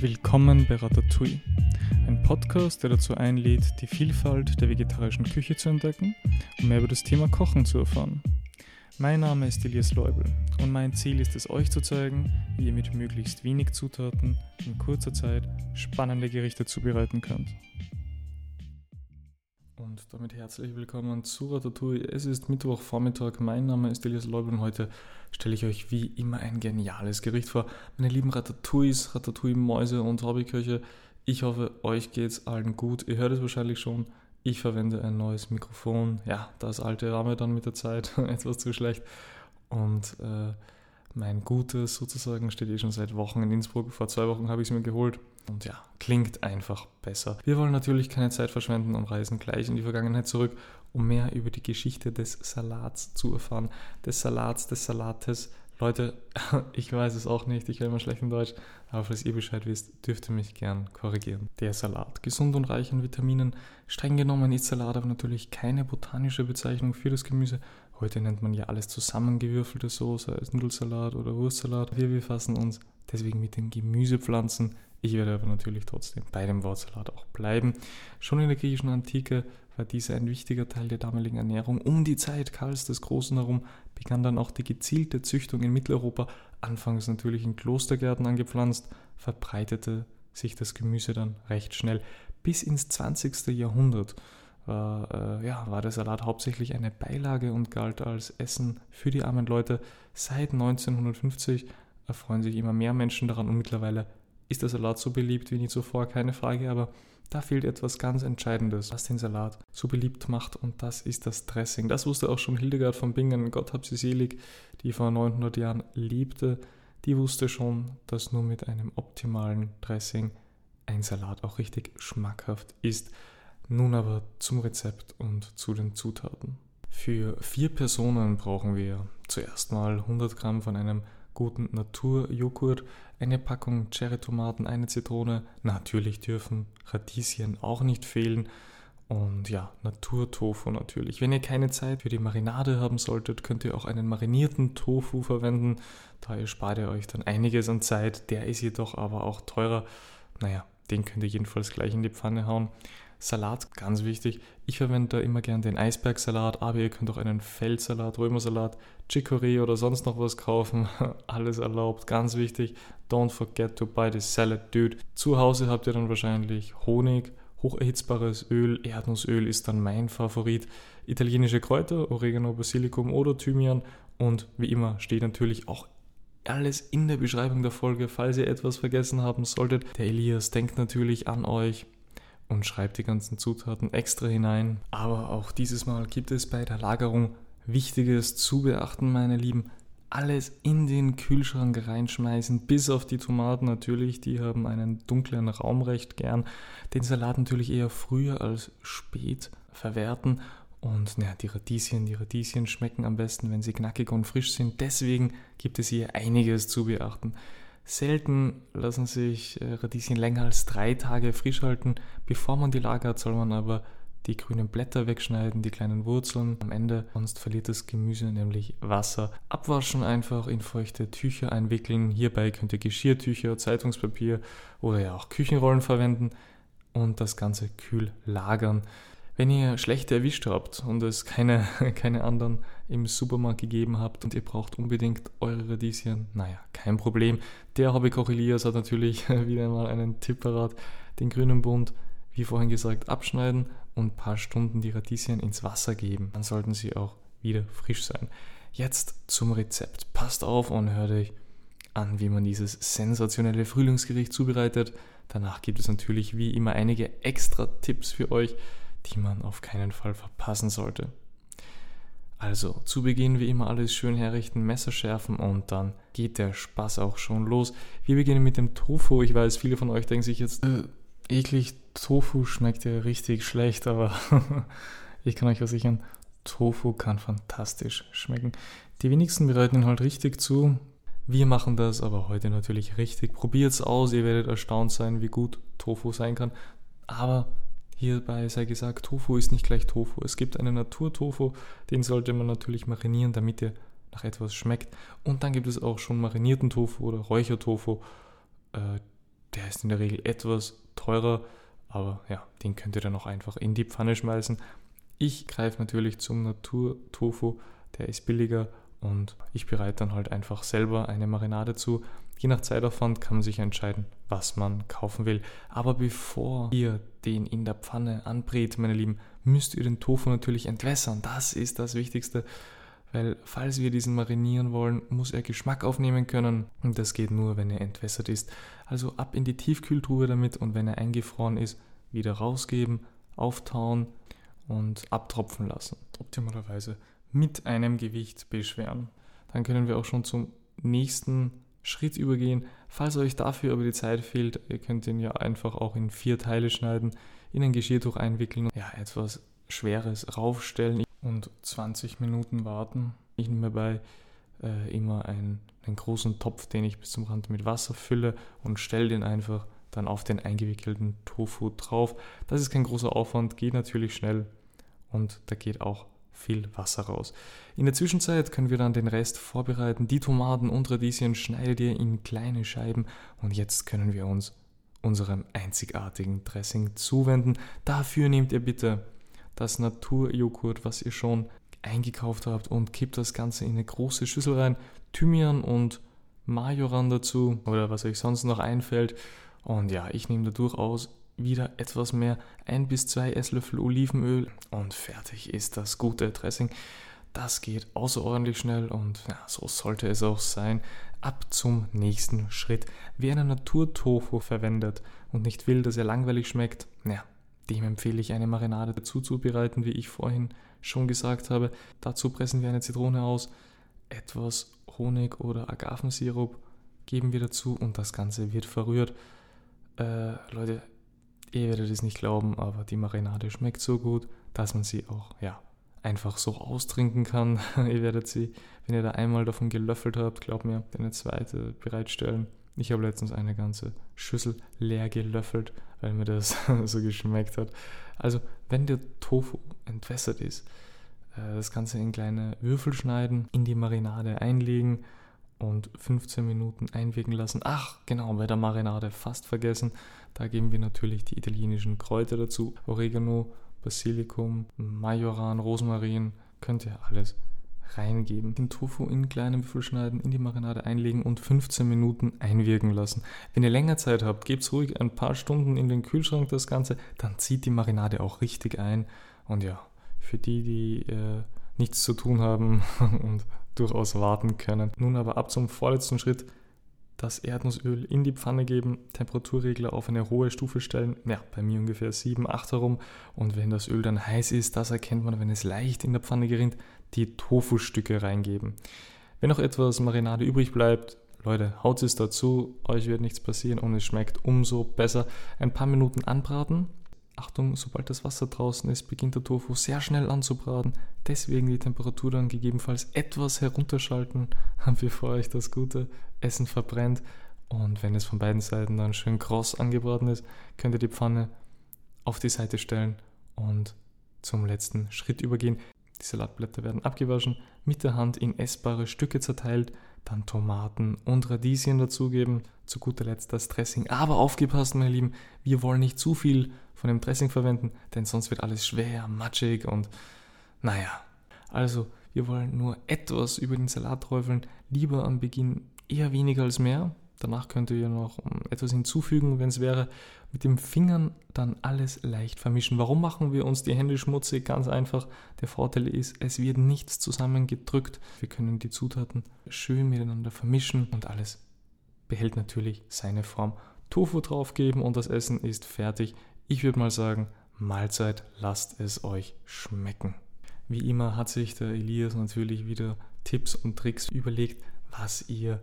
Willkommen bei Ratatouille, ein Podcast, der dazu einlädt, die Vielfalt der vegetarischen Küche zu entdecken und mehr über das Thema Kochen zu erfahren. Mein Name ist Elias Leubel und mein Ziel ist es, euch zu zeigen, wie ihr mit möglichst wenig Zutaten in kurzer Zeit spannende Gerichte zubereiten könnt. Und damit herzlich willkommen zu Ratatouille. Es ist Mittwochvormittag, mein Name ist Elias Leubel und heute stelle ich euch wie immer ein geniales Gericht vor. Meine lieben Ratatouilles, Ratatouille-Mäuse und Hobbyköche, ich hoffe, euch geht's allen gut. Ihr hört es wahrscheinlich schon. Ich verwende ein neues Mikrofon. Ja, das alte Ramme dann mit der Zeit etwas zu schlecht. Und äh, mein gutes sozusagen steht eh schon seit Wochen in Innsbruck. Vor zwei Wochen habe ich es mir geholt. Und ja, klingt einfach besser. Wir wollen natürlich keine Zeit verschwenden und reisen gleich in die Vergangenheit zurück um mehr über die Geschichte des Salats zu erfahren. Des Salats, des Salates. Leute, ich weiß es auch nicht, ich höre immer schlecht in Deutsch, aber falls ihr Bescheid wisst, dürft ihr mich gern korrigieren. Der Salat. Gesund und reich an Vitaminen. Streng genommen ist Salat aber natürlich keine botanische Bezeichnung für das Gemüse. Heute nennt man ja alles zusammengewürfelte Soße, als Nudelsalat oder Wurstsalat. Wir befassen uns deswegen mit den Gemüsepflanzen. Ich werde aber natürlich trotzdem bei dem Wortsalat auch bleiben. Schon in der griechischen Antike war dieser ein wichtiger Teil der damaligen Ernährung. Um die Zeit Karls des Großen herum begann dann auch die gezielte Züchtung in Mitteleuropa, anfangs natürlich in Klostergärten angepflanzt, verbreitete sich das Gemüse dann recht schnell. Bis ins 20. Jahrhundert war, äh, ja, war der Salat hauptsächlich eine Beilage und galt als Essen für die armen Leute. Seit 1950 erfreuen sich immer mehr Menschen daran und mittlerweile ist der Salat so beliebt wie nie zuvor, keine Frage, aber da fehlt etwas ganz Entscheidendes, was den Salat so beliebt macht und das ist das Dressing. Das wusste auch schon Hildegard von Bingen, Gott hab sie selig, die vor 900 Jahren lebte. Die wusste schon, dass nur mit einem optimalen Dressing ein Salat auch richtig schmackhaft ist. Nun aber zum Rezept und zu den Zutaten. Für vier Personen brauchen wir zuerst mal 100 Gramm von einem guten Naturjoghurt, eine Packung Cherrytomaten, eine Zitrone. Natürlich dürfen Radieschen auch nicht fehlen. Und ja, Naturtofu natürlich. Wenn ihr keine Zeit für die Marinade haben solltet, könnt ihr auch einen marinierten Tofu verwenden. Da erspart ihr euch dann einiges an Zeit. Der ist jedoch aber auch teurer. Naja, den könnt ihr jedenfalls gleich in die Pfanne hauen. Salat, ganz wichtig. Ich verwende da immer gern den Eisbergsalat, aber ihr könnt auch einen Feldsalat, Römersalat, Chicory oder sonst noch was kaufen. Alles erlaubt, ganz wichtig. Don't forget to buy the salad, dude. Zu Hause habt ihr dann wahrscheinlich Honig, hocherhitzbares Öl, Erdnussöl ist dann mein Favorit. Italienische Kräuter, Oregano, Basilikum oder Thymian und wie immer steht natürlich auch alles in der Beschreibung der Folge, falls ihr etwas vergessen haben solltet. Der Elias denkt natürlich an euch und schreibt die ganzen Zutaten extra hinein. Aber auch dieses Mal gibt es bei der Lagerung Wichtiges zu beachten, meine Lieben. Alles in den Kühlschrank reinschmeißen, bis auf die Tomaten natürlich, die haben einen dunklen Raum recht gern. Den Salat natürlich eher früher als spät verwerten. Und naja, die Radieschen, die Radieschen schmecken am besten, wenn sie knackig und frisch sind. Deswegen gibt es hier einiges zu beachten. Selten lassen sich äh, Radieschen länger als drei Tage frisch halten. Bevor man die lagert, soll man aber die grünen Blätter wegschneiden, die kleinen Wurzeln am Ende, sonst verliert das Gemüse nämlich Wasser. Abwaschen einfach, in feuchte Tücher einwickeln. Hierbei könnt ihr Geschirrtücher, Zeitungspapier oder ja auch Küchenrollen verwenden und das Ganze kühl lagern. Wenn ihr schlechte erwischt habt und es keine, keine anderen im Supermarkt gegeben habt und ihr braucht unbedingt eure Radieschen, naja, kein Problem. Der Hobbykoch Elias hat natürlich wieder mal einen Tipp parat. Den grünen Bund, wie vorhin gesagt, abschneiden und ein paar Stunden die Radieschen ins Wasser geben. Dann sollten sie auch wieder frisch sein. Jetzt zum Rezept. Passt auf und hört euch an, wie man dieses sensationelle Frühlingsgericht zubereitet. Danach gibt es natürlich wie immer einige extra Tipps für euch die man auf keinen Fall verpassen sollte. Also, zu Beginn wie immer alles schön herrichten, Messer schärfen und dann geht der Spaß auch schon los. Wir beginnen mit dem Tofu. Ich weiß, viele von euch denken sich jetzt, äh, eklig, Tofu schmeckt ja richtig schlecht, aber ich kann euch versichern, Tofu kann fantastisch schmecken. Die wenigsten bereiten ihn halt richtig zu. Wir machen das aber heute natürlich richtig. Probiert es aus, ihr werdet erstaunt sein, wie gut Tofu sein kann. Aber Hierbei sei gesagt, Tofu ist nicht gleich Tofu. Es gibt einen Naturtofu, den sollte man natürlich marinieren, damit er nach etwas schmeckt. Und dann gibt es auch schon marinierten Tofu oder Räuchertofu. Äh, Der ist in der Regel etwas teurer, aber ja, den könnt ihr dann auch einfach in die Pfanne schmeißen. Ich greife natürlich zum Natur-Tofu, der ist billiger und ich bereite dann halt einfach selber eine Marinade zu. Je nach Zeitaufwand kann man sich entscheiden, was man kaufen will. Aber bevor ihr den in der Pfanne anbrät, meine Lieben, müsst ihr den Tofu natürlich entwässern. Das ist das Wichtigste. Weil falls wir diesen marinieren wollen, muss er Geschmack aufnehmen können. Und das geht nur, wenn er entwässert ist. Also ab in die Tiefkühltruhe damit und wenn er eingefroren ist, wieder rausgeben, auftauen und abtropfen lassen. Optimalerweise mit einem Gewicht beschweren. Dann können wir auch schon zum nächsten Schritt übergehen. Falls euch dafür aber die Zeit fehlt, ihr könnt ihn ja einfach auch in vier Teile schneiden, in ein Geschirrtuch einwickeln, ja, etwas Schweres raufstellen und 20 Minuten warten. Ich nehme bei äh, immer einen, einen großen Topf, den ich bis zum Rand mit Wasser fülle und stelle den einfach dann auf den eingewickelten Tofu drauf. Das ist kein großer Aufwand, geht natürlich schnell und da geht auch viel Wasser raus. In der Zwischenzeit können wir dann den Rest vorbereiten. Die Tomaten und Radieschen schneidet ihr in kleine Scheiben und jetzt können wir uns unserem einzigartigen Dressing zuwenden. Dafür nehmt ihr bitte das Naturjoghurt, was ihr schon eingekauft habt und kippt das Ganze in eine große Schüssel rein. Thymian und Majoran dazu oder was euch sonst noch einfällt. Und ja, ich nehme da durchaus wieder etwas mehr, ein bis zwei Esslöffel Olivenöl und fertig ist das gute Dressing. Das geht außerordentlich schnell und ja, so sollte es auch sein. Ab zum nächsten Schritt. Wer einen Naturtofu verwendet und nicht will, dass er langweilig schmeckt, ja, dem empfehle ich eine Marinade dazu zubereiten, wie ich vorhin schon gesagt habe. Dazu pressen wir eine Zitrone aus, etwas Honig oder Agavensirup geben wir dazu und das Ganze wird verrührt. Äh, Leute, Ihr werdet es nicht glauben, aber die Marinade schmeckt so gut, dass man sie auch, ja, einfach so austrinken kann. ihr werdet sie, wenn ihr da einmal davon gelöffelt habt, glaubt mir, eine zweite bereitstellen. Ich habe letztens eine ganze Schüssel leer gelöffelt, weil mir das so geschmeckt hat. Also, wenn der Tofu entwässert ist, äh, das Ganze in kleine Würfel schneiden, in die Marinade einlegen und 15 Minuten einwirken lassen. Ach, genau, bei der Marinade fast vergessen. Da geben wir natürlich die italienischen Kräuter dazu. Oregano, Basilikum, Majoran, Rosmarin, könnt ihr alles reingeben. Den Tofu in kleine Würfel schneiden, in die Marinade einlegen und 15 Minuten einwirken lassen. Wenn ihr länger Zeit habt, gebt ruhig ein paar Stunden in den Kühlschrank das Ganze, dann zieht die Marinade auch richtig ein. Und ja, für die, die äh, nichts zu tun haben und durchaus warten können. Nun aber ab zum vorletzten Schritt. Das Erdnussöl in die Pfanne geben, Temperaturregler auf eine hohe Stufe stellen, ja, bei mir ungefähr 7, 8 herum. Und wenn das Öl dann heiß ist, das erkennt man, wenn es leicht in der Pfanne gerinnt, die Tofu-Stücke reingeben. Wenn noch etwas Marinade übrig bleibt, Leute, haut es dazu, euch wird nichts passieren und es schmeckt umso besser. Ein paar Minuten anbraten, Achtung, sobald das Wasser draußen ist, beginnt der Tofu sehr schnell anzubraten. Deswegen die Temperatur dann gegebenenfalls etwas herunterschalten, bevor euch das gute Essen verbrennt. Und wenn es von beiden Seiten dann schön kross angebraten ist, könnt ihr die Pfanne auf die Seite stellen und zum letzten Schritt übergehen. Die Salatblätter werden abgewaschen, mit der Hand in essbare Stücke zerteilt, dann Tomaten und Radieschen dazugeben, zu guter Letzt das Dressing. Aber aufgepasst, meine Lieben, wir wollen nicht zu viel von dem Dressing verwenden, denn sonst wird alles schwer, matschig und naja. Also, wir wollen nur etwas über den Salat träufeln, lieber am Beginn eher weniger als mehr. Danach könnt ihr noch ähm, etwas hinzufügen, wenn es wäre. Mit den Fingern dann alles leicht vermischen. Warum machen wir uns die Hände schmutzig? Ganz einfach. Der Vorteil ist, es wird nichts zusammengedrückt. Wir können die Zutaten schön miteinander vermischen und alles behält natürlich seine Form. Tofu draufgeben und das Essen ist fertig. Ich würde mal sagen, Mahlzeit, lasst es euch schmecken. Wie immer hat sich der Elias natürlich wieder Tipps und Tricks überlegt, was ihr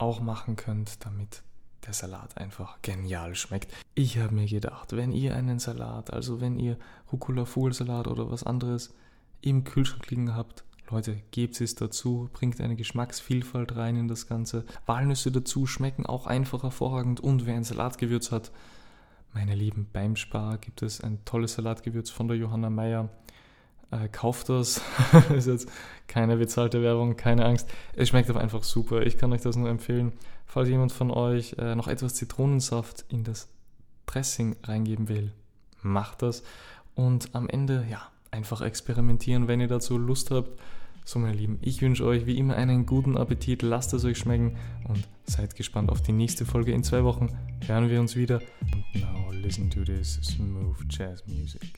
auch machen könnt, damit der Salat einfach genial schmeckt. Ich habe mir gedacht, wenn ihr einen Salat, also wenn ihr Rucola Vogelsalat oder was anderes im Kühlschrank liegen habt, Leute, gebt es dazu, bringt eine Geschmacksvielfalt rein in das Ganze. Walnüsse dazu schmecken auch einfach hervorragend und wer ein Salatgewürz hat, meine Lieben, beim Spar gibt es ein tolles Salatgewürz von der Johanna Meyer. Äh, kauft das. ist jetzt keine bezahlte Werbung, keine Angst. Es schmeckt aber einfach super. Ich kann euch das nur empfehlen. Falls jemand von euch äh, noch etwas Zitronensaft in das Dressing reingeben will, macht das. Und am Ende, ja, einfach experimentieren, wenn ihr dazu Lust habt. So, meine Lieben, ich wünsche euch wie immer einen guten Appetit, lasst es euch schmecken und seid gespannt auf die nächste Folge. In zwei Wochen hören wir uns wieder. Und now listen to this smooth jazz music.